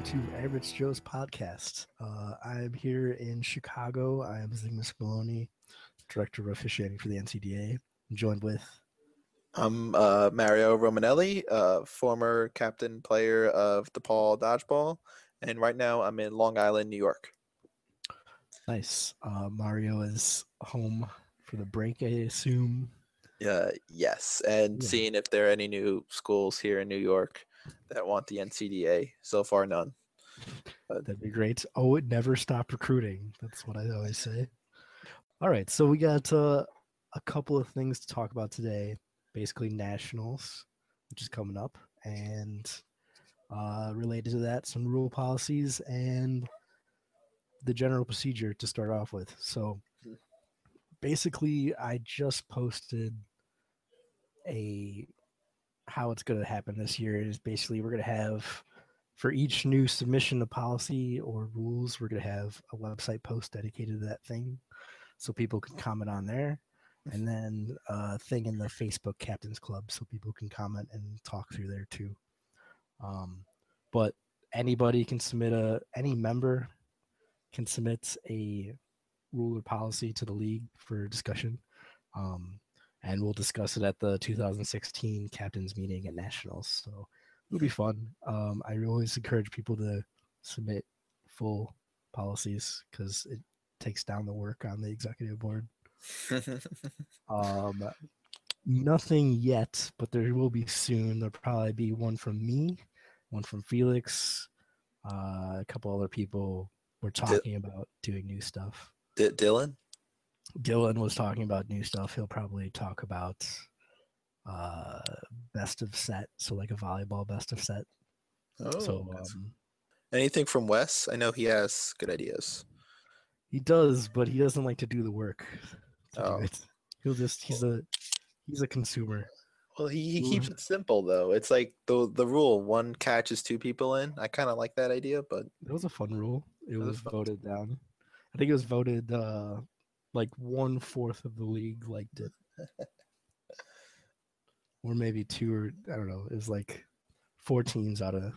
welcome to Average Joe's podcast. Uh, I'm here in Chicago. I am Zygmus Maloney, Director of Officiating for the NCDA. I'm joined with I'm uh, Mario Romanelli, uh, former captain player of DePaul Dodgeball, and right now I'm in Long Island, New York. Nice. Uh, Mario is home for the break, I assume. Uh, yes, and Yeah. seeing if there are any new schools here in New York that want the NCDA. So far, none. That'd be great. Oh, it never stop recruiting. That's what I always say. All right, so we got uh, a couple of things to talk about today. Basically, nationals, which is coming up, and uh, related to that, some rule policies and the general procedure to start off with. So, Mhm. basically, I just posted a how it's going to happen this year is basically we're going to have for each new submission of policy or rules, we're going to have a website post dedicated to that thing so people can comment on there. And then a thing in the Facebook Captains Club so people can comment and talk through there too. Um, but anybody can submit a, any member can submit a rule or policy to the league for discussion. Um, and we'll discuss it at the 2016 captains meeting at nationals. So it'll be fun. Um, I always encourage people to submit full policies because it takes down the work on the executive board. Um, nothing yet, but there will be soon. There'll probably be one from me, one from Felix, uh, a couple other people. We're talking about doing new stuff. D- Dylan? Dylan was talking about new stuff. He'll probably talk about uh best of set, so like a volleyball best of set. Oh, so um, anything from Wes? I know he has good ideas. he does, but he doesn't like to do the work. To Oh. He'll just he's a he's a consumer. Well, he, he keeps it simple though. It's like the the rule: one catches two people in. I kind of like that idea, but It was a fun rule. It was was voted down. I think it was voted uh like one fourth of the league liked it. or maybe two or I don't know. It was like four teams out of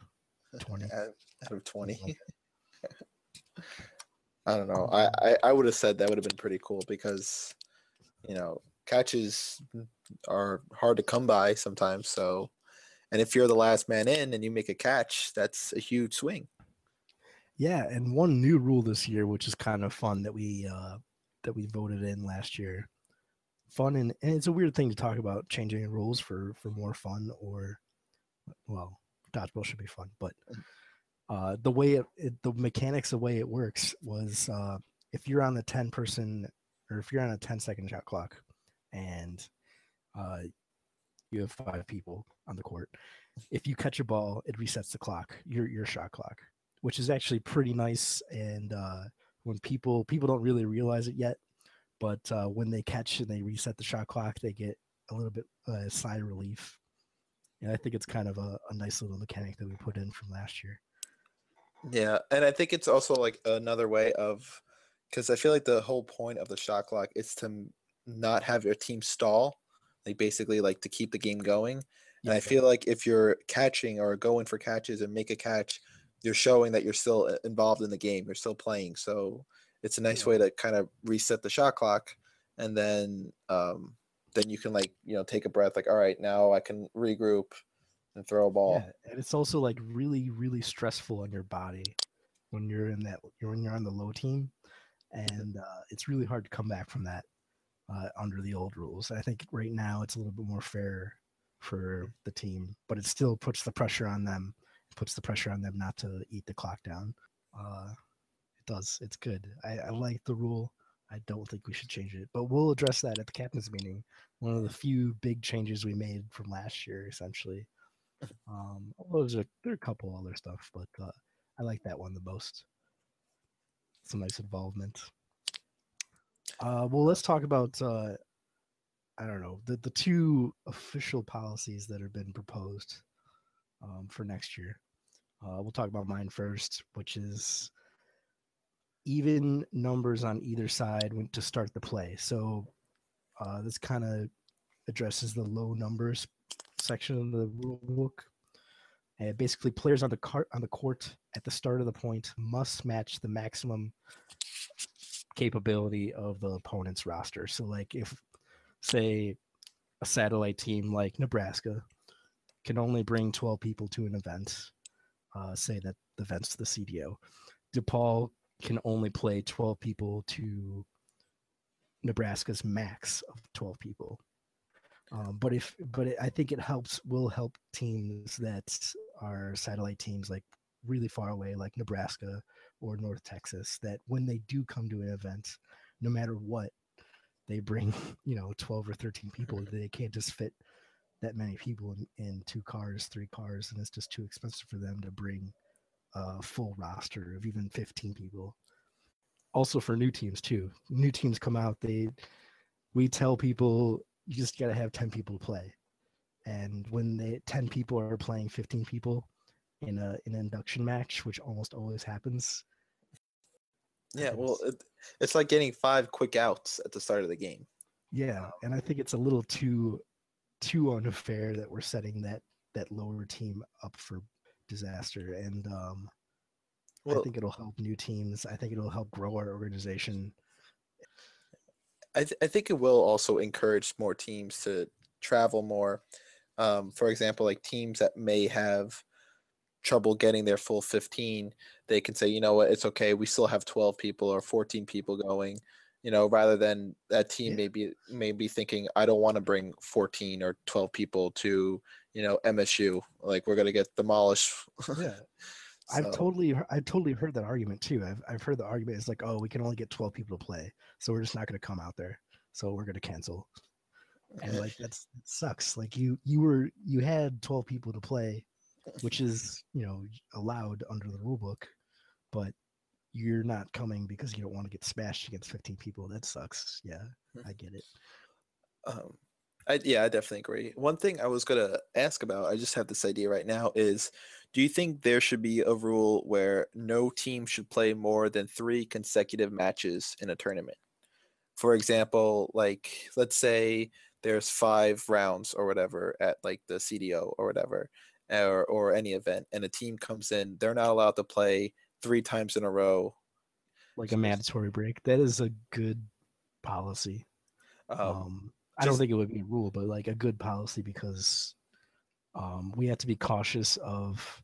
twenty. out, of twenty. I don't know. I, I, I would have said that would have been pretty cool because, you know, catches are hard to come by sometimes. So, and if you're the last man in and you make a catch, that's a huge swing. Yeah, and one new rule this year, which is kind of fun that we uh, that we voted in last year. Fun and, and it's a weird thing to talk about changing rules for for more fun or well, dodgeball should be fun, but uh, the way it, it the mechanics, the way it works was uh, if you're on the ten person or if you're on a 10 second shot clock and uh, you have five people on the court, if you catch a ball, it resets the clock, your your shot clock which is actually pretty nice. And uh, when people people don't really realize it yet, but uh, when they catch and they reset the shot clock, they get a little bit uh, sigh of relief. And I think it's kind of a, a nice little mechanic that we put in from last year. Yeah. And I think it's also like another way of, because I feel like the whole point of the shot clock is to not have your team stall, like basically like to keep the game going. And I feel like if you're catching or going for catches and make a catch, you're showing that you're still uh, involved in the game. You're still playing. So it's a nice Yeah. way to kind of reset the shot clock, and then um, then you can like you know take a breath. Like all right, now I can regroup and throw a ball. Yeah, and it's also like really, really stressful on your body when you're in that when you're on the low team, and uh, it's really hard to come back from that uh, under the old rules. I think right now it's a little bit more fair for the team, but it still puts the pressure on them. Puts the pressure on them not to eat the clock down. Uh, it does. It's good. I, I like the rule. I don't think we should change it, but we'll address that at the captain's meeting. One of the few big changes we made from last year, essentially. Um, there's a, there are a couple other stuff, but uh, I like that one the most. Some nice involvement. Uh, well, let's talk about uh, I don't know the the two official policies that have been proposed um, for next year. Uh, we'll talk about mine first, which is even numbers on either side to start the play. So uh, this kind of addresses the low numbers section of the rule book. And basically, players on the cart on the court at the start of the point must match the maximum capability of the opponent's roster. So, like, if, say, a satellite team like Nebraska can only bring 12 people to an event, uh, say that the event's the CDO, DePaul can only play 12 people to Nebraska's max of 12 people. Um, but if, but it, I think it helps, will help teams that are satellite teams like really far away, like Nebraska or North Texas, that when they do come to an event, no matter what, they bring, you know, 12 or 13 people. They can't just fit that many people in, in two cars, three cars, and it's just too expensive for them to bring a full roster of even 15 people. Also for new teams too. New teams come out, they we tell people you just got to have 10 people to play. And when they 10 people are playing 15 people in a in an induction match, which almost always happens. Yeah, well, it, it's like getting five quick outs at the start of the game. Yeah, and I think it's a little too too unfair that we're setting that that lower team up for disaster and um well, I think it'll help new teams. I think it'll help grow our organization. I, th- I think it will also encourage more teams to travel more. Um, for example, like teams that may have trouble getting their full 15, they can say, you know what, it's okay. We still have 12 people or 14 people going you know, rather than that team yeah. maybe maybe thinking I don't want to bring 14 or 12 people to, you know, MSU. Like we're gonna get demolished. yeah. so. I've totally I've totally heard that argument too. I've I've heard the argument is like, oh, we can only get 12 people to play, so we're just not gonna come out there. So we're gonna cancel. And like that's that sucks. Like you you were you had 12 people to play, which is, you know, allowed under the rule book, but you're not coming because you don't want to get smashed against 15 people. That sucks. Yeah, hmm. I get it. Um, I, yeah, I definitely agree. One thing I was gonna ask about, I just have this idea right now, is do you think there should be a rule where no team should play more than three consecutive matches in a tournament? For example, like let's say there's five rounds or whatever at like the CDO or whatever, or or any event, and a team comes in, they're not allowed to play three times in a row. Like a mandatory break. That is a good policy. Um, um I don't think it would be a rule, but like a good policy because um, we have to be cautious of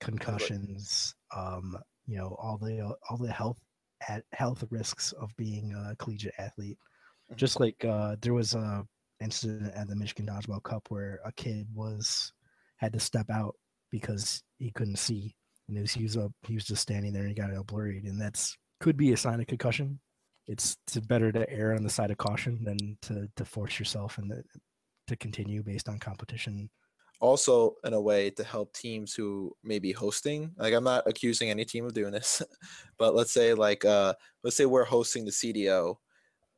concussions. Um, you know, all the all the health at health risks of being a collegiate athlete. Mm-hmm. Just like uh, there was a incident at the Michigan Dodgeball Cup where a kid was had to step out because he couldn't see and he was, he was up he was just standing there and he got all blurred and that's could be a sign of concussion. It's to better to err on the side of caution than to to force yourself and to continue based on competition. Also in a way to help teams who may be hosting. Like i'm not accusing any team of doing this but let's say like uh let's say we're hosting the cdo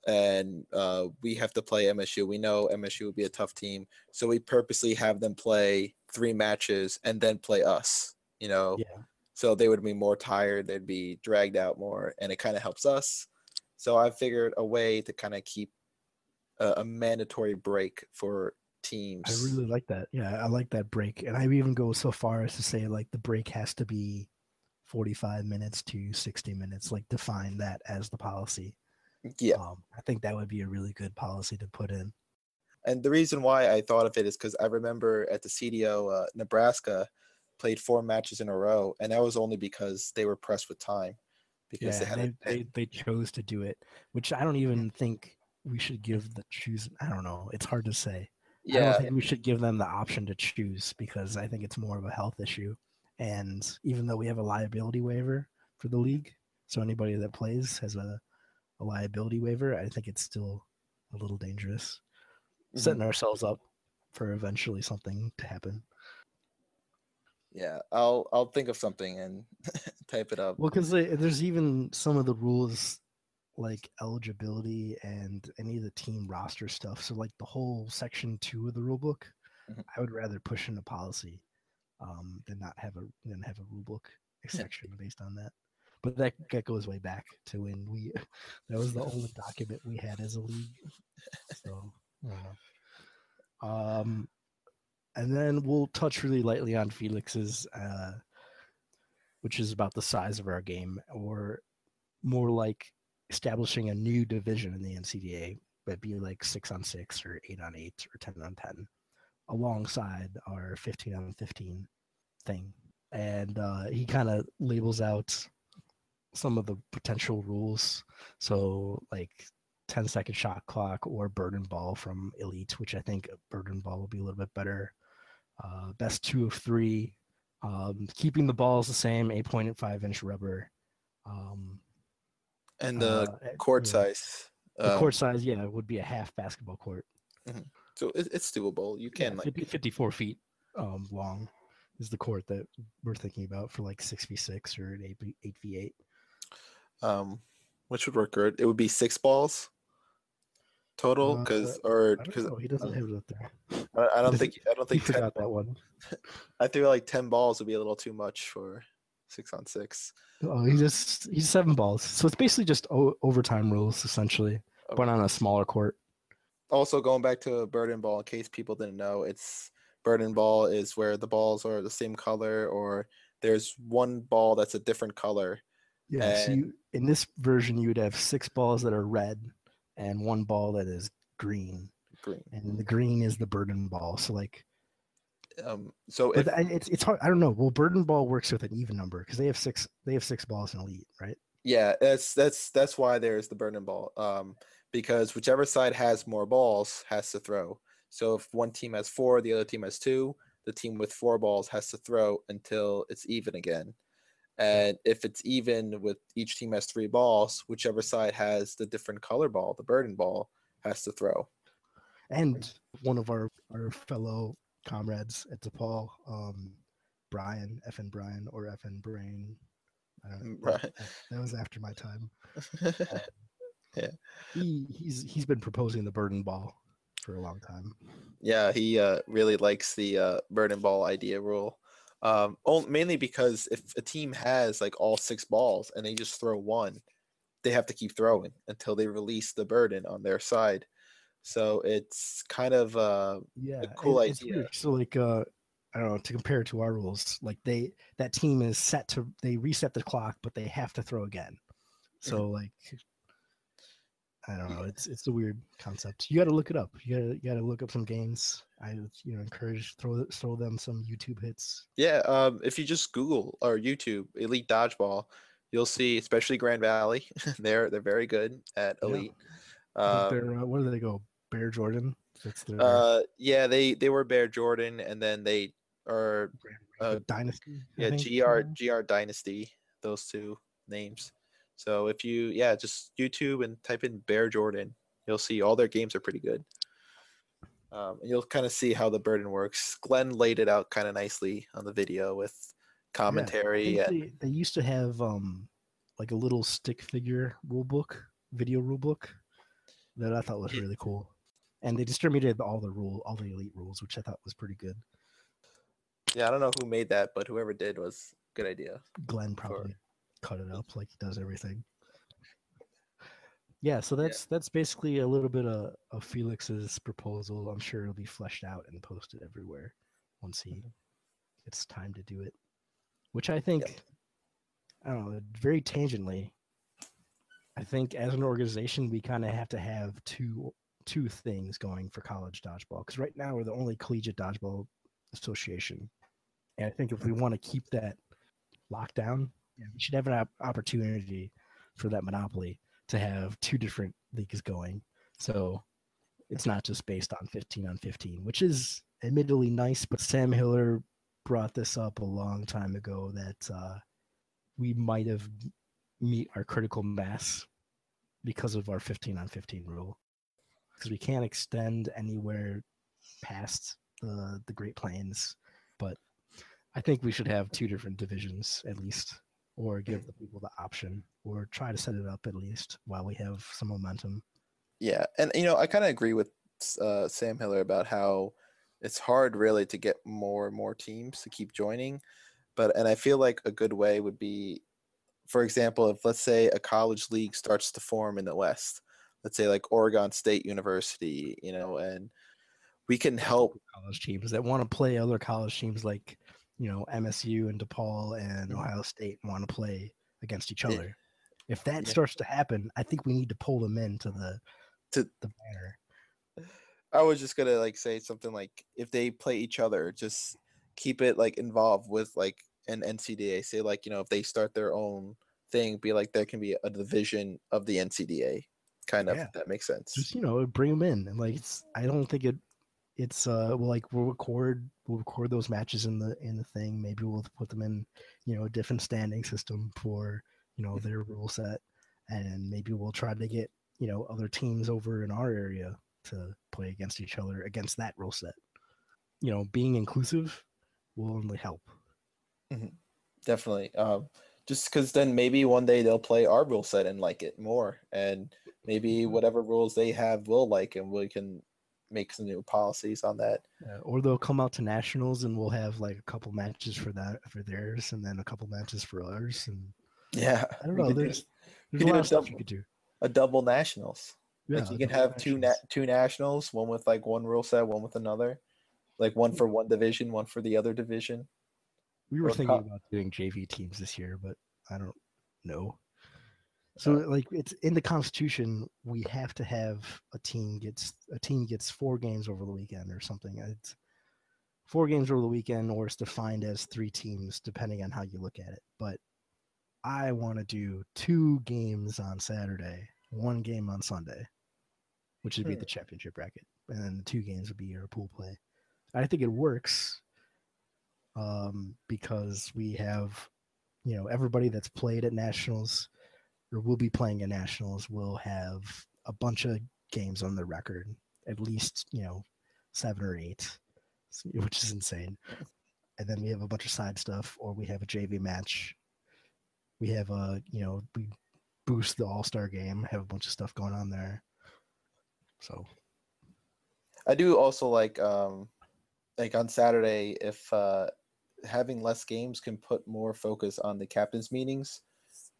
and uh, we have to play msu we know msu will be a tough team. So we purposely have them play three matches and then play us you know? Yeah. so they would be more tired they'd be dragged out more and it kind of helps us. So i figured a way to kind of keep a, a, mandatory break for teams. i really like that. Yeah i like that break and i even go so far as to say like the break has to be 45 minutes to 60 minutes like define that as the policy. Yeah. Um, i think that would be a really good policy to put in. And the reason why i thought of it is because i remember at the cdo uh, nebraska played four matches in a row, and that was only because they were pressed with time. Because yeah, they, had they, they, they chose to do it, which I don't even think we should give the choose. I don't know. It's hard to say. Yeah. I don't think we should give them the option to choose because I think it's more of a health issue. And even though we have a liability waiver for the league, so anybody that plays has a, a liability waiver, I think it's still a little dangerous. Mm-hmm. Setting ourselves up for eventually something to happen. Yeah, I'll I'll think of something and type it up. Well, because there's even some of the rules like eligibility and any of the team roster stuff. So like the whole section two of the rule book, mm-hmm. I would rather push in a policy um, than not have a than have a rule book section based on that. But that that goes way back to when we that was the only document we had as a league. So um and then we'll touch really lightly on Felix's uh, which is about the size of our game, or more like establishing a new division in the NCDA, but be like six on six or eight on eight or 10 on 10 alongside our 15 on 15 thing. And uh, he kind of labels out some of the potential rules. So, like 10 second shot clock or burden ball from Elite, which I think burden ball will be a little bit better. Uh, best two of three. Um, keeping the balls the same, 8.5 inch rubber. Um, and the uh, court yeah. size. The um, court size, yeah, would be a half basketball court. So it, it's doable. You Yeah, can like 50, 54 feet um, long is the court that we're thinking about for like 6v6 or an 8v, 8v8. um, which would work good. It would be six balls total, Uh, because or because. He doesn't uh, have it up there. I, I don't think I don't He think 10 forgot that one. I feel like ten balls would be a little too much for six on six. Oh, he just he's seven balls. So it's basically just o- overtime rules essentially, but on a smaller court. Also, going back to burden ball, in case people didn't know, it's burden ball is where the balls are the same color, or there's one ball that's a different color. Yeah. so you, in this version, you would have six balls that are red and one ball that is green, Green. and the green is the burden ball. So like, Um, so if it's it's hard. I don't know. Well, burden ball works with an even number because they have six. They have six balls in elite, right? Yeah, that's that's that's why there's the burden ball. Um, because whichever side has more balls has to throw. So if one team has four, the other team has two. The team with four balls has to throw until it's even again. And if it's even with each team has three balls, whichever side has the different color ball, the burden ball, has to throw. and one of our our fellow comrades at DePaul, um, Brian, FN Brian or FN Brain. I don't know. Mm, Right. that- That was after my time. Yeah. He he's he's been proposing the burden ball for a long time. Yeah, he uh, really likes the uh, burden ball idea rule. Um, mainly because if a team has like all six balls and they just throw one, they have to keep throwing until they release the burden on their side. So it's kind of uh, Yeah, cool and it's idea. So like uh I don't know, to compare to our rules, like they that team is set to they reset the clock, but they have to throw again. So like I don't know, it's it's a weird concept. You gotta look it up. You gotta you gotta look up some games. I you know encourage throw throw them some YouTube hits. yeah. Um, if you just Google or YouTube Elite Dodgeball, you'll see especially Grand Valley. they're they're very good at Elite. I think Uh, they're uh, where do they go? Bear Jordan. That's their uh, yeah, they they were Bear Jordan, and then they are uh, dynasty. I yeah think, gr gr dynasty those two names so if you yeah just youtube and type in bear jordan you'll see all their games are pretty good um, and you'll kind of see how the burden works glenn laid it out kind of nicely on the video with commentary think and they, they used to have um like a little stick figure rule book, video rule book that I thought was really cool. And they distributed all the rule, all the elite rules, which I thought was pretty good. yeah i don't know who made that but whoever did was a good idea Glenn probably cut it up like he does everything. Yeah, so that's that's basically a little bit of, of Felix's proposal. I'm sure it'll be fleshed out and posted everywhere once he mm-hmm. gets time to do it. Which I think, I don't know, very tangentially, I think as an organization we kind of have to have two two things going for college dodgeball because right now we're the only collegiate dodgeball association, and I think if we mm-hmm. want to keep that lockdown, yeah, we should have an op- opportunity for that monopoly to have two different leagues going. So it's not just based on 15 on 15, which is admittedly nice, but Sam Hiller brought this up a long time ago that uh, we might have meet our critical mass because of our 15 on 15 rule because we can't extend anywhere past the the Great Plains, but I think we should have two different divisions at least, or give the people the option, or try to set it up at least while we have some momentum. Yeah, and you know, I kind of agree with uh, Sam Hiller about how it's hard really to get more and more teams to keep joining, but and I feel like a good way would be, for example, if let's say a college league starts to form in the West, let's say like Oregon State University, you know, and we can help. college teams that want to play other college teams like you know MSU and DePaul and Mhm. Ohio State want to play against each Yeah. other. If that Yeah. starts to happen, I think we need to pull them into the To- the banner. I was just gonna like say something like if they play each other, just keep it like involved with like an NCDA. Say like you know if they start their own thing, be like there can be a division of the NCDA. Kind of Yeah. that makes sense. Just you know, bring them in and like it's. I don't think it. It's uh well like we'll record we'll record those matches in the in the thing. Maybe we'll put them in you know a different standing system for you know their rule set, and maybe we'll try to get you know other teams over in our area to play against each other against that rule set. You know, being inclusive will only help. Definitely. Um, just because then maybe one day they'll play our rule set and like it more, and maybe Mhm. whatever rules they have will like, and we can make some new policies on that. Uh, or they'll come out to nationals and we'll have like a couple matches for that for theirs and then a couple matches for ours and Yeah, I don't know. do There's there's a lot of stuff you double- could do. a double nationals. Yeah, like you can have two na- nationals. two nationals, one with like one rule set, one with another, like one for one division, one for the other division. We were or thinking co- about doing JV teams this year, but I don't know. So like it's in the constitution, we have to have a team gets a team gets four games over the weekend or something. It's four games over the weekend, or it's defined as three teams, depending on how you look at it. But I want to do two games on Saturday, one game on Sunday, which would be Hmm. the championship bracket, and then the two games would be your pool play. I think it works um, because we have, you know, everybody that's played at nationals or will be playing at nationals will have a bunch of games on the record, at least you know seven or eight, which is insane. And then we have a bunch of side stuff, or we have a JV match. We have a you know we boost the All Star game, have a bunch of stuff going on there. So I do also like um like on Saturday if uh having less games can put more focus on the captains meetings,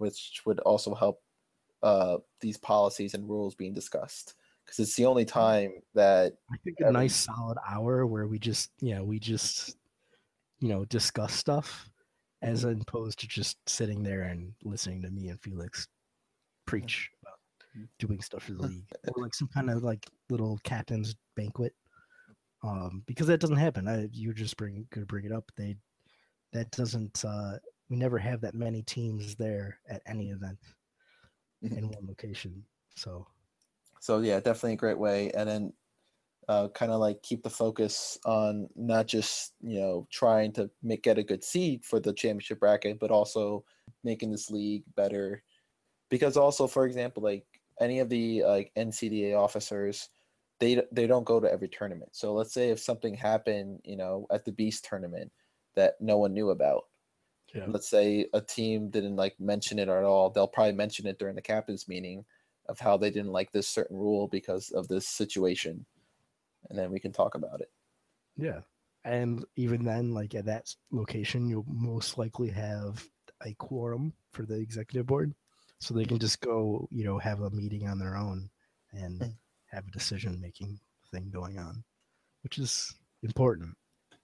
which would also help uh these policies and rules being discussed. Because it's the only time that I think a Every- nice solid hour where we just you know we just you know discuss stuff as opposed to just sitting there and listening to me and Felix preach about doing stuff for the league or like some kind of like little captain's banquet um because that doesn't happen. I, you just bring could bring it up. They that doesn't uh we never have that many teams there at any event in one location so So yeah, definitely a great way. And then uh, kind of like keep the focus on not just you know trying to make get a good seed for the championship bracket, but also making this league better. Because also, for example, like any of the like NCDA officers, they they don't go to every tournament. So let's say if something happened, you know, at the Beast tournament that no one knew about. Yeah Let's say a team didn't like mention it at all. They'll probably mention it during the captain's meeting of how they didn't like this certain rule because of this situation. And then we can talk about it. Yeah. And even then, like at that location, you'll most likely have a quorum for the executive board. So they can just go, you know, have a meeting on their own and Mm. have a decision making thing going on, which is important.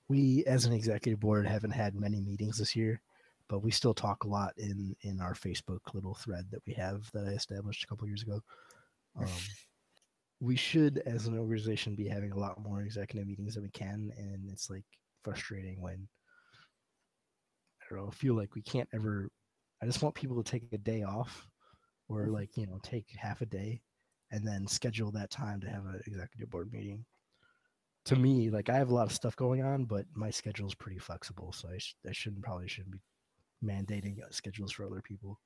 We, as an executive board, haven't had many meetings this year, but we still talk a lot in in our Facebook little thread that we have that I established a couple years ago. Um, we should, as an organization, be having a lot more executive meetings than we can, and it's like frustrating when I don't know, feel like we can't ever. I just want people to take a day off, or like you know, take half a day, and then schedule that time to have an executive board meeting. To me, like I have a lot of stuff going on, but my schedule is pretty flexible, so I, sh- I shouldn't probably shouldn't be mandating uh, schedules for other people.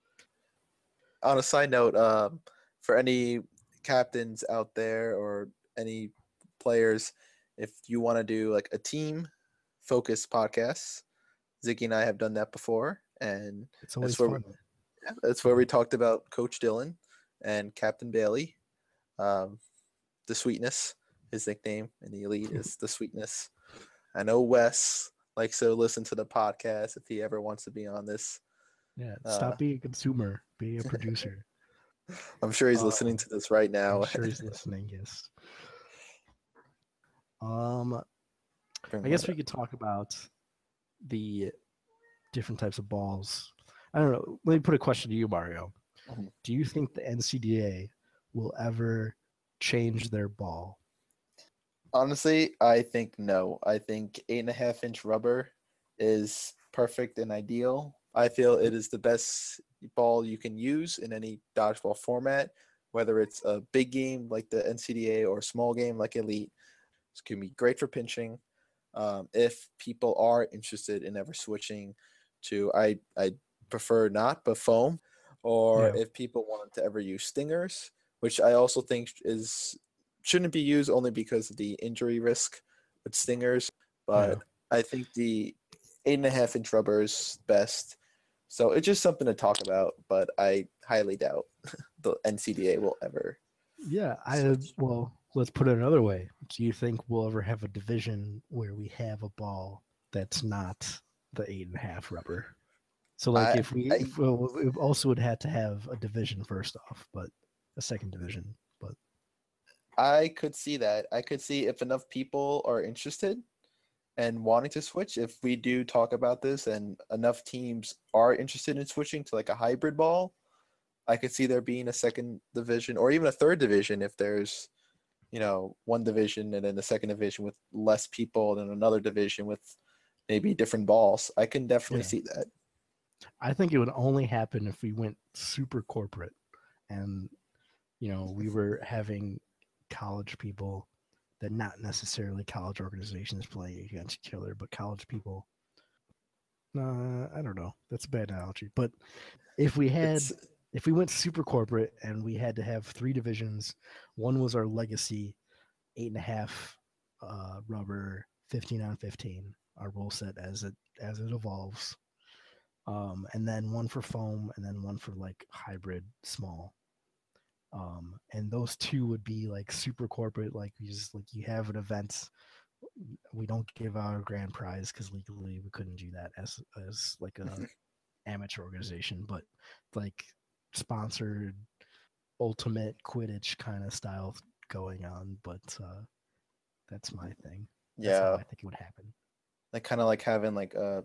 On a side note, um, for any captains out there or any players, if you want to do like a team focus podcast, Ziggy and I have done that before. And It's always where we- fun. Yeah, that's where we talked about Coach Dylan and Captain Bailey. Um, the sweetness, his nickname in the elite is the sweetness. I know Wes likes to listen to the podcast if he ever wants to be on this. Yeah, uh, stop being a consumer, be a producer. I'm sure he's Uh, listening to this right now. I'm sure he's listening. Yes. Um, I guess we could talk about the different types of balls. I don't know. Let me put a question to you, Mario. Mhm. Do you think the NCDA will ever change their ball? Honestly, I think no. I think eight and a half inch rubber is perfect and ideal. I feel it is the best ball you can use in any dodgeball format, whether it's a big game like the NCDA or a small game like Elite. It's going to be great for pinching. Um, if people are interested in ever switching to, I I prefer not, but foam, or Yeah. if people wanted to ever use stingers, which I also think is shouldn't be used only because of the injury risk with stingers. But I think the eight and a half inch rubber is best. So it's just something to talk about, but I highly doubt the NCDA will ever. Yeah, I well, let's put it another way. Do you think we'll ever have a division where we have a ball that's not the eight and a half rubber? So, like, I- if we, I- if, well, we also would have to have a division first off, but a second division. I could see that. I could see if enough people are interested and wanting to switch, if we do talk about this and enough teams are interested in switching to like a hybrid ball, I could see there being a second division or even a third division if there's, you know, one division and then the second division with less people and another division with maybe different balls. I can definitely Yeah. see that. I think it would only happen if we went super corporate and, you know, we were having college people that not necessarily college organizations play against each other, but college people. Uh, I don't know. That's a bad analogy. But if we had, It's, if we went super corporate and we had to have three divisions, one was our legacy, eight and a half uh, rubber, 15 on 15, our rule set as it as it evolves um, and then one for foam, and then one for like hybrid small. Um, and those two would be like super corporate, like you just like you have an event. We don't give out a grand prize because legally we couldn't do that as as like a amateur organization, but like sponsored ultimate Quidditch kind of style going on. But uh, that's my thing. That's yeah, I think it would happen. like kind of like having like a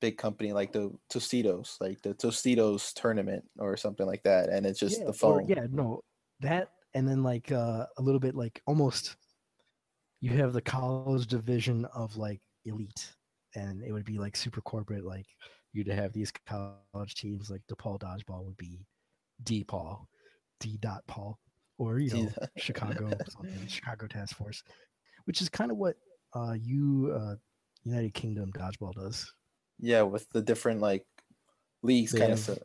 big company like the Tostitos, like the Tostitos tournament or something like that, and it's just yeah, the or- phone. yeah, no, that and then like uh, a little bit like almost you have the college division of like elite, and it would be like super corporate. Like you'd have these college teams like DePaul Dodgeball would be DPaul, D. Dot Paul, or you know Chicago something, Chicago Task Force, which is kind of what uh, you uh, United Kingdom Dodgeball does. Yeah, with the different like leagues kind of.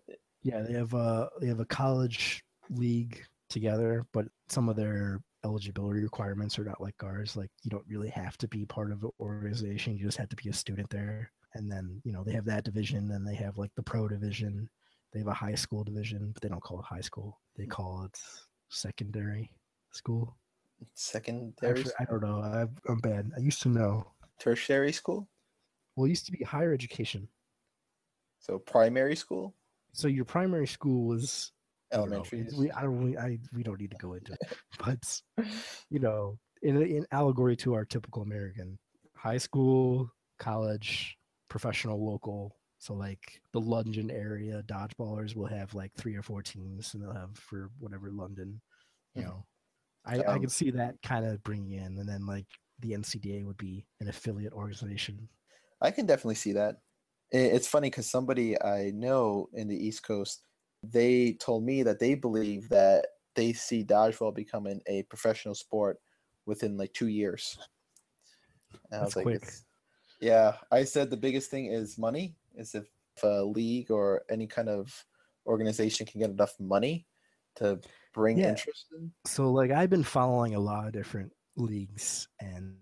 Yeah, they have a they have a college league together, but some of their eligibility requirements are not like ours. Like you don't really have to be part of an organization; you just have to be a student there. And then you know they have that division, and they have like the pro division. They have a high school division, but they don't call it high school. They call it secondary school. Secondary, Actually, I don't know. I, I'm bad. I used to know. tertiary school, Well, it used to be higher education. so primary school, So your primary school was know. elementary. We I don't we, I we don't need to go into it, but you know, in in allegory to our typical American high school, college, professional, local. So like the London area dodgeballers will have like three or four teams, and they'll have for whatever London. You Mhm. know, I I Um, can see that kind of bringing in, and then like the NCDA would be an affiliate organization. I can definitely see that. It's funny because somebody I know in the East Coast, they told me that they believe that they see dodgeball becoming a professional sport within like two years. And I That's was like, quick. Yeah, I said the biggest thing is money. Is if a league or any kind of organization can get enough money to bring Yeah. interest in. so like I've been following a lot of different leagues, and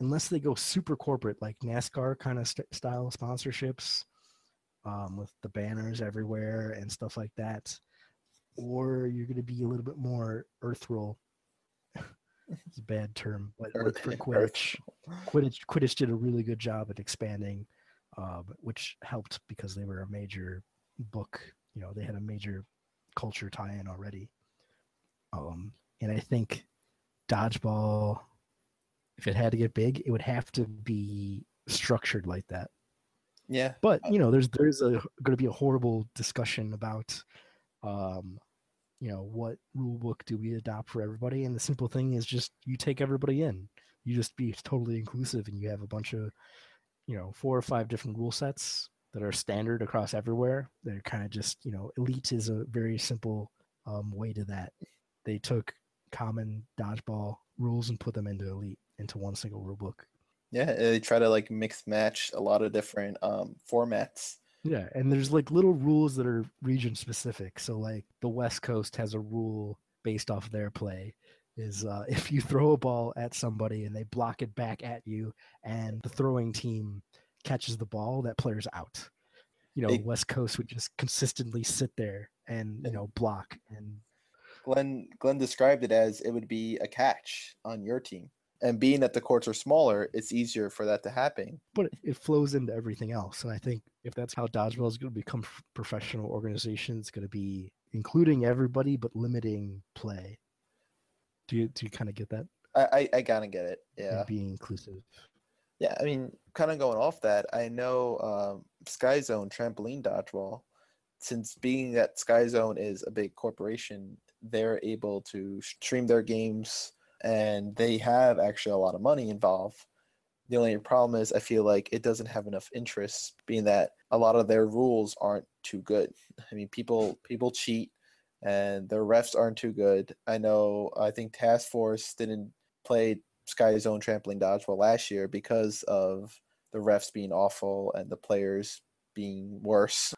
unless they go super corporate, like NASCAR kind of st- style sponsorships, um, with the banners everywhere and stuff like that, or you're going to be a little bit more earth roll. it's a bad term, but like for Earth- Quidditch, Quidditch, Quidditch did a really good job at expanding, um, which helped because they were a major book. You know, they had a major culture tie-in already. Um, and I think dodgeball, if it had to get big, it would have to be structured like that. Yeah. But you know, there's there's a going to be a horrible discussion about, um, you know, what rule book do we adopt for everybody? And the simple thing is just you take everybody in. You just be totally inclusive, and you have a bunch of, you know, four or five different rule sets that are standard across everywhere. They're kind of just you know, elite is a very simple um, way to that. They took common dodgeball rules and put them into elite into one single rule book. Yeah, they try to like mix match a lot of different um, formats. Yeah, and there's like little rules that are region specific. So like the West Coast has a rule based off their play is uh, if you throw a ball at somebody and they block it back at you and the throwing team catches the ball, that player's out. You know, It- West Coast would just consistently sit there and you know block and Glenn Glenn described it as it would be a catch on your team. And being that the courts are smaller, it's easier for that to happen. but it- flows into everything else. And I think if that's how dodgeball is going to become professional organization, it's going to be including everybody but limiting play. Do you do you kind of get that? I I, I gotta get it. And Yeah. being inclusive. Yeah, I mean, kind of going off that, I know um, Sky Zone trampoline dodgeball, since being that Sky Zone is a big corporation, they're able to stream their games and they have actually a lot of money involved. The only problem is I feel like it doesn't have enough interest, being that a lot of their rules aren't too good. I mean, people people cheat and their refs aren't too good. I know I think Task Force didn't play Sky Zone trampoline dodgeball last year because of the refs being awful and the players being worse.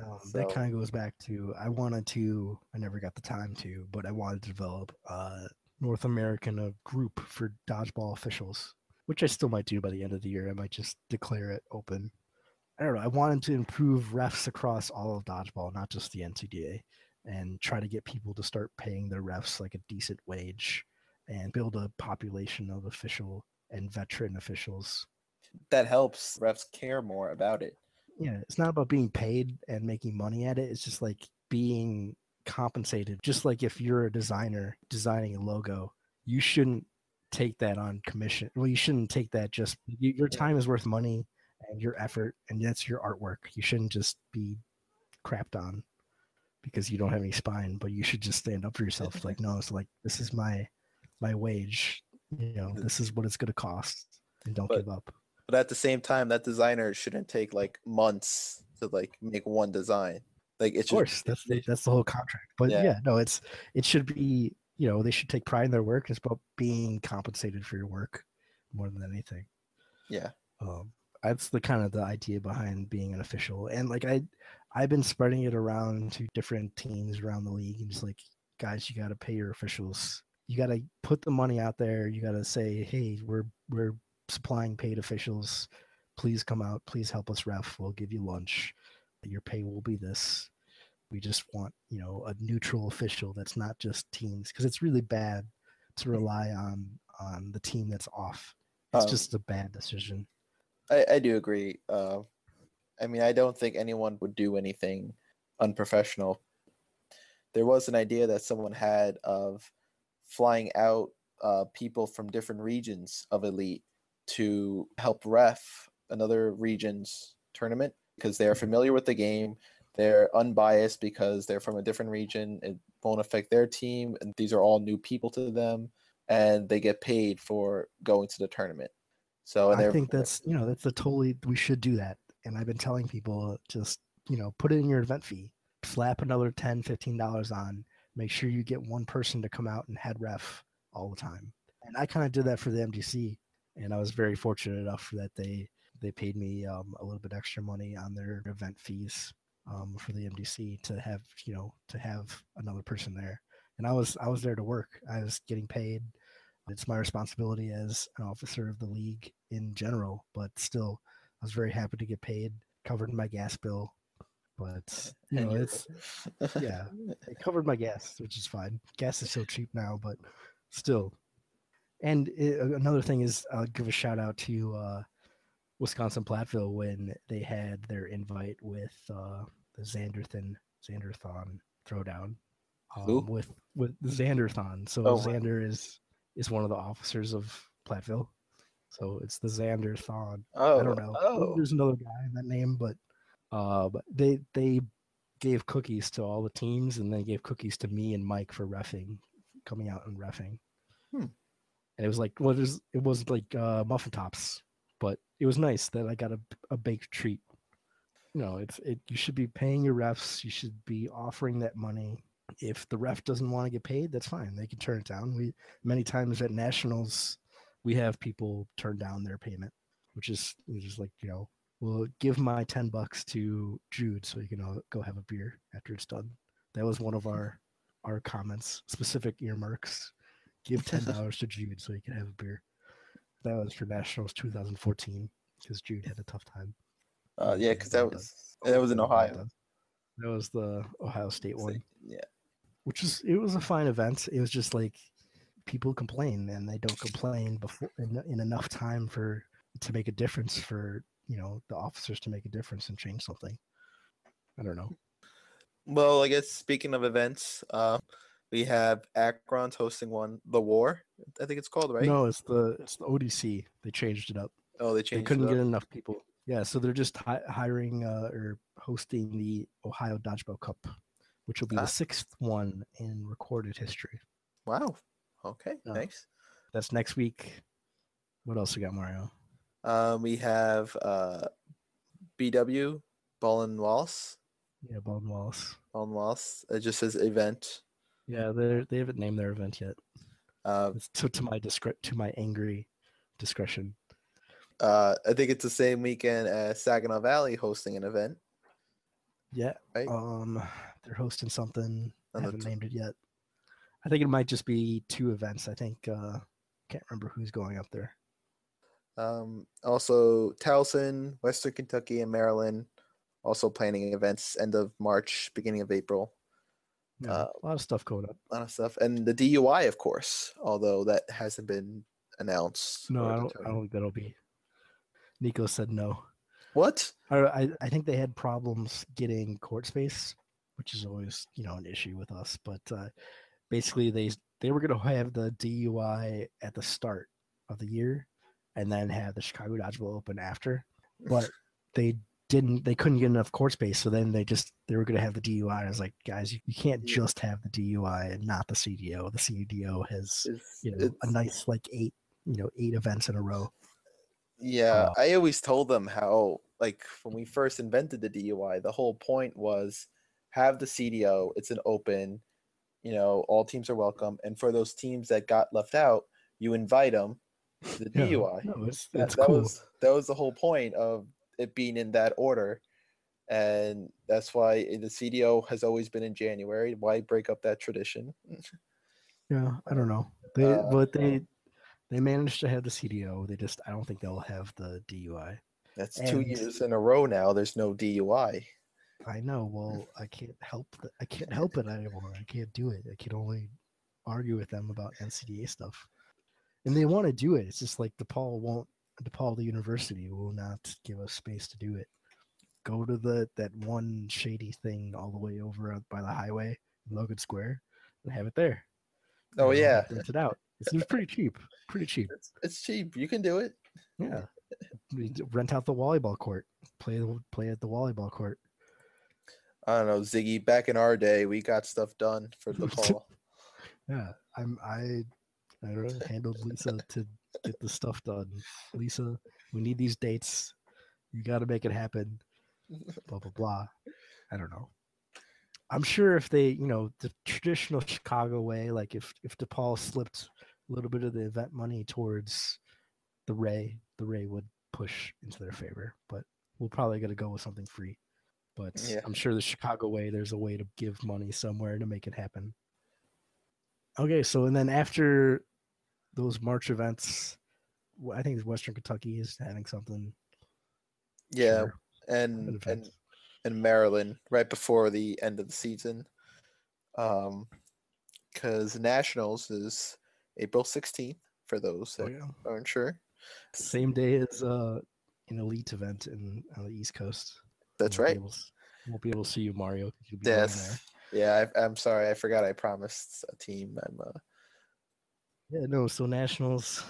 Um, So- That kind of goes back to I wanted to. I never got the time to, but I wanted to develop a North American uh, group for dodgeball officials, which I still might do by the end of the year. I might just declare it open. I don't know. I wanted to improve refs across all of dodgeball, not just the NCDA, and try to get people to start paying their refs like a decent wage and build a population of official and veteran officials That helps refs care more about it. yeah, it's not about being paid and making money at it. It's just like being compensated. Just like if you're a designer designing a logo, you shouldn't take that on commission. Well, you shouldn't take that just y- your time is worth money and your effort, and that's your artwork. You shouldn't just be crapped on because you don't have any spine, but you should just stand up for yourself. like, no, it's like this is my my wage. You know, this is what it's gonna cost, and don't But- give up. But at the same time, that designer shouldn't take like months to like make one design. Like it's of course that's the, that's the whole contract but Yeah. yeah. no it's it should be you know they should take pride in their work it's about being compensated for your work more than anything yeah. um that's the kind of the idea behind being an official and like i i've been spreading it around to different teams around the league and just like guys you got to pay your officials you got to put the money out there you got to say hey we're we're supplying paid officials please come out please help us ref we'll give you lunch your pay will be this we just want you know a neutral official that's not just teams because it's really bad to rely on on the team that's off it's Um, just a bad decision I, I do agree. Uh, I mean, I don't think anyone would do anything unprofessional. There was an idea that someone had of flying out uh, people from different regions of Elite to help ref another region's tournament because they are familiar with the game. They're unbiased because they're from a different region. It won't affect their team, and these are all new people to them, and they get paid for going to the tournament. So, and I think that's you know that's a totally we should do that. And I've been telling people just you know put it in your event fee, slap another 10 15 dollars on. Make sure you get one person to come out and head ref all the time. And I kind of did that for the MDC, and I was very fortunate enough that they they paid me um, a little bit extra money on their event fees um, for the MDC to have you know to have another person there. And I was I was there to work. I was getting paid it's my responsibility as an officer of the league in general, but still, I was very happy to get paid, covered my gas bill. But you know, it's yeah, it covered my gas, which is fine. Gas is so cheap now, but still. And it, another thing is, I'll give a shout out to uh, Wisconsin Platteville when they had their invite with uh, the Xanderthon Xanderthon throwdown um, with with Xanderthon. So Oh, wow. Xander is is one of the officers of Platteville. So it's the Xanderthon. Oh, I don't know. Oh, There's another guy in that name, but uh, but they they gave cookies to all the teams, and they gave cookies to me and Mike for refing, coming out and refing. Hmm. And it was like, well, it was it was like uh, muffin tops, but it was nice that I got a a baked treat. You know, it's it. You should be paying your refs. You should be offering that money. If the ref doesn't want to get paid, that's fine. They can turn it down. We many times at nationals, we have people turn down their payment, which is is like you know, we'll give my ten bucks to Jude so you can uh, go have a beer after it's done. That was one of hmm. our our comments, specific earmarks. Give ten dollars to Jude so he can have a beer. That was for nationals 2014 because Jude had a tough time. uh, yeah, because that was that was in Ohio. That was the Ohio State one, Yeah, which is it was a fine event. It was just like people complain and they don't complain before in, in enough time for to make a difference for you know the officers to make a difference and change something. I don't know. Well, I guess speaking of events, uh, we have Akron's hosting one, the War. I think it's called right. No, it's the it's the ODC. They changed it up. Oh, they changed. They couldn't it get enough people. Yeah, so they're just hi- hiring uh, or hosting the Ohio Dodgeball Cup, which will be Ah. the sixth one in recorded history. Wow. Okay. Yeah. Nice. That's next week. What else we got, Mario? Um, we have uh, BW Baldwin Wallace. Yeah, Baldwin Wallace. Baldwin Wallace. It just says event. Yeah, they they haven't named their event yet. Uh, to, to my discre- to my angry discretion. uh, I think it's the same weekend as Saginaw Valley hosting an event. Yeah. Right. Um, they're hosting something. I haven't named it yet. I think it might just be two events. I think uh, can't remember who's going up there. Um, also, Towson, Western Kentucky, and Maryland also planning events end of March, beginning of April. Yeah, Uh, a lot of stuff going up. A lot of stuff, and the DUI, of course, although that hasn't been announced. No, I don't. I don't think that'll be. Nico said no. What? I, I I think they had problems getting court space, which is always you know an issue with us. But uh, basically, they they were going to have the DUI at the start of the year, and then have the Chicago Dodgeball Open after. But they didn't. They couldn't get enough court space, so then they just they were going to have the DUI. I was like, guys, you, you can't just have the DUI and not the CDO. The CDO has It's- you know a nice like eight you know eight events in a row. Yeah, Uh, I always told them how, like, when we first invented the DUI, the whole point was have the CDO. It's an open, you know, all teams are welcome. And for those teams that got left out, you invite them the Yeah, DUI. No, it's That, that cool. was that was the whole point of it being in that order, and that's why the CDO has always been in January. Why break up that tradition? Yeah, I don't know. They Uh, but they they managed to have the CDO. They just I don't think they'll have the DUI. That's two years in a row now. There's no DUI. I know. Well, I can't help th- I can't help it anymore. I can't do it. I can only argue with them about NCDA stuff. And they want to do it. It's just like DePaul won't DePaul the university will not give us space to do it. Go to the that one shady thing all the way over by the highway, Logan Square, and have it there. Oh know, yeah, rent it out. It's, it's pretty cheap. Pretty cheap. it's, it's cheap. You can do it. Yeah. Rent out the volleyball court. Play the play at the volleyball court. I don't know, Ziggy. Back in our day, we got stuff done for the DePaul. Yeah. I'm I I don't know, handled Lisa to get the stuff done. Lisa, we need these dates. You gotta make it happen. Blah blah blah. I don't know. I'm sure if they, you know, the traditional Chicago way, like if if DePaul slipped a little bit of the event money towards the Ray, the Ray would push into their favor. But we're probably gonna go with something free. But Yeah. I'm sure the Chicago way, there's a way to give money somewhere to make it happen. Okay, so and then after those March events, I think Western Kentucky is having something. yeah, sure, and and and Maryland right before the end of the season. Um, because nationals is April sixteenth for those Oh, that yeah. aren't sure. Same day as uh, an elite event in on the East Coast. That's be right. able Won't be able to see you, Mario. You'll be going there. Yes. Yeah, I, I'm sorry. I forgot. I promised a team. I'm. Uh, Yeah, no. So nationals,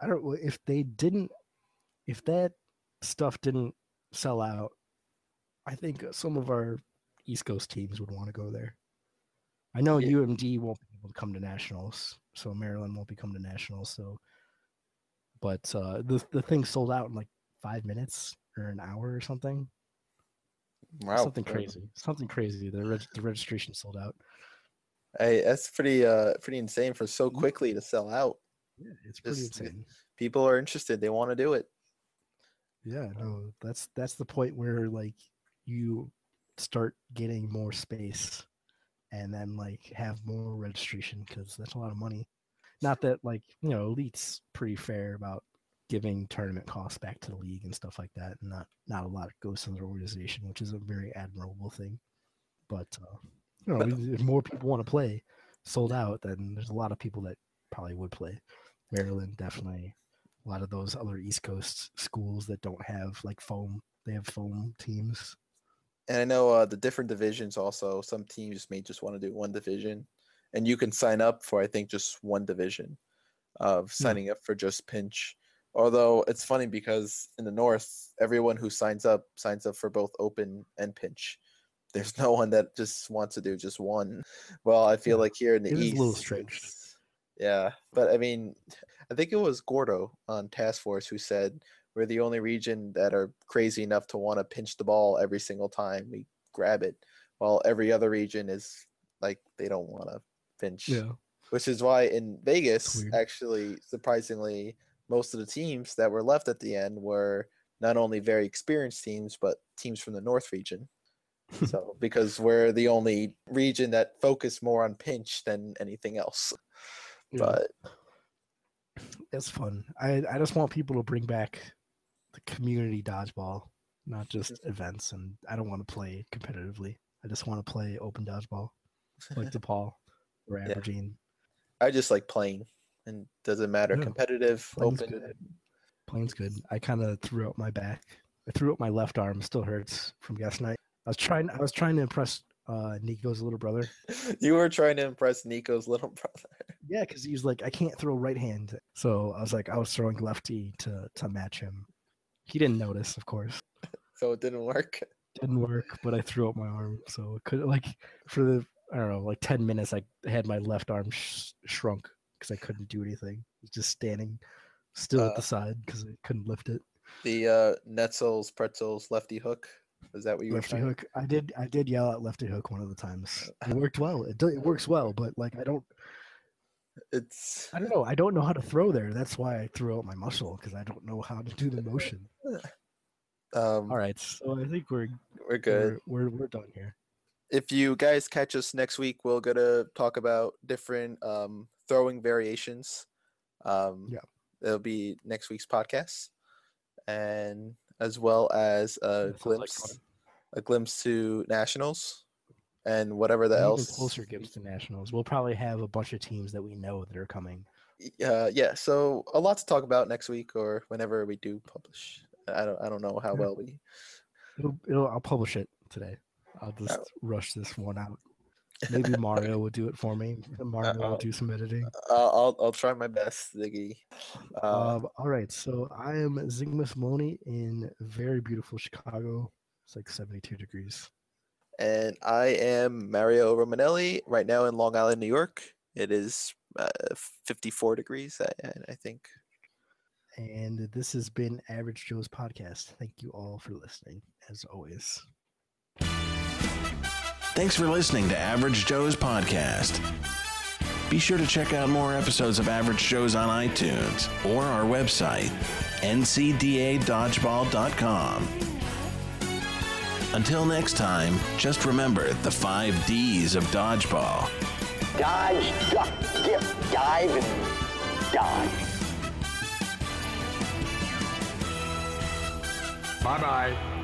I don't know if they didn't, if that stuff didn't sell out, I think some of our East Coast teams would want to go there. I know Yeah. UMD won't be able to come to nationals, so Maryland won't be coming to nationals. So, but uh, the the thing sold out in like five minutes or an hour or something. Wow, Something crazy. Something crazy. The reg- the registration sold out. Hey, that's pretty uh pretty insane for so quickly to sell out. Yeah, it's pretty Just- insane. People are interested. They want to do it. Yeah, no, that's that's the point where like you start getting more space and then like have more registration because that's a lot of money. Not that like, you know, Elite's pretty fair about giving tournament costs back to the league and stuff like that. And not not a lot goes to their organization, which is a very admirable thing. But uh you know, But- if more people want to play sold out, then there's a lot of people that probably would play. Maryland definitely a lot of those other East Coast schools that don't have like foam, they have foam teams. And I know uh, the different divisions also. Some teams may just want to do one division, and you can sign up for I think just one division of signing up for just pinch. Although it's funny because in the north, everyone who signs up signs up for both open and pinch. There's no one that just wants to do just one. Well, I feel Yeah, like here in the it is a east, little strange. Yeah, but I mean, I think it was Gordo on Task Force who said we're the only region that are crazy enough to want to pinch the ball every single time we grab it, while every other region is like they don't want to pinch. Yeah. Which is why in Vegas, actually, surprisingly, most of the teams that were left at the end were not only very experienced teams, but teams from the North region. so because we're the only region that focus more on pinch than anything else. Yeah, But it's fun. I I just want people to bring back the community dodgeball, not just mm. events. And I don't want to play competitively. I just want to play open dodgeball, like DePaul or Yeah. I just like playing, and doesn't matter Yeah, competitive, open. good. Playing's good. I kind of threw out my back. I threw out my left arm. Still hurts from last night. I was trying. I was trying to impress uh, Nico's little brother. you were trying to impress Nico's little brother. Yeah, because he was like, I can't throw right hand. So I was like, I was throwing lefty to to match him. He didn't notice, of course. So it didn't work. Didn't work, but I threw up my arm. So it could like for the I don't know, like ten minutes, I had my left arm sh- shrunk because I couldn't do anything. Just standing still at Uh, the side because I couldn't lift it. The uh, Netzels pretzels lefty hook. Is that what you Lefty hook. I did. I did yell at lefty hook one of the times. It worked well. It do, it works well, but like I don't. It's I don't know. I don't know how to throw there. That's why I threw out my muscle because I don't know how to do the motion. um, All right, so I think we're we're good. We're, we're we're done here. if you guys catch us next week, we're gonna talk about different um, throwing variations. Um, Yeah. it'll be next week's podcast, and as well as a That sounds like glimpse, a glimpse to nationals, and whatever the else. closer glimpse to nationals. We'll probably have a bunch of teams that we know that are coming. Uh, yeah, so a lot to talk about next week or whenever we do publish. I don't, I don't know how well we. It'll, it'll, I'll publish it today. I'll just rush this one out. Maybe Mario will do it for me. Mario will Uh-oh. do some editing. Uh, I'll, I'll try my best, Ziggy. Uh, Um, all right, so I am Zygmus Maloney in very beautiful Chicago. It's like 72 degrees. and I am Mario Romanelli right now in Long Island, New York. It is uh, 54 degrees, I- I think. And this has been Average Joe's podcast. Thank you all for listening, as always. Thanks for listening to Average Joe's podcast. Be sure to check out more episodes of Average Joe's on iTunes or our website, ncdadodgeball.com. Until next time, just remember the five D's of dodgeball. Dodge, duck, dip, dive, and dodge. Bye bye.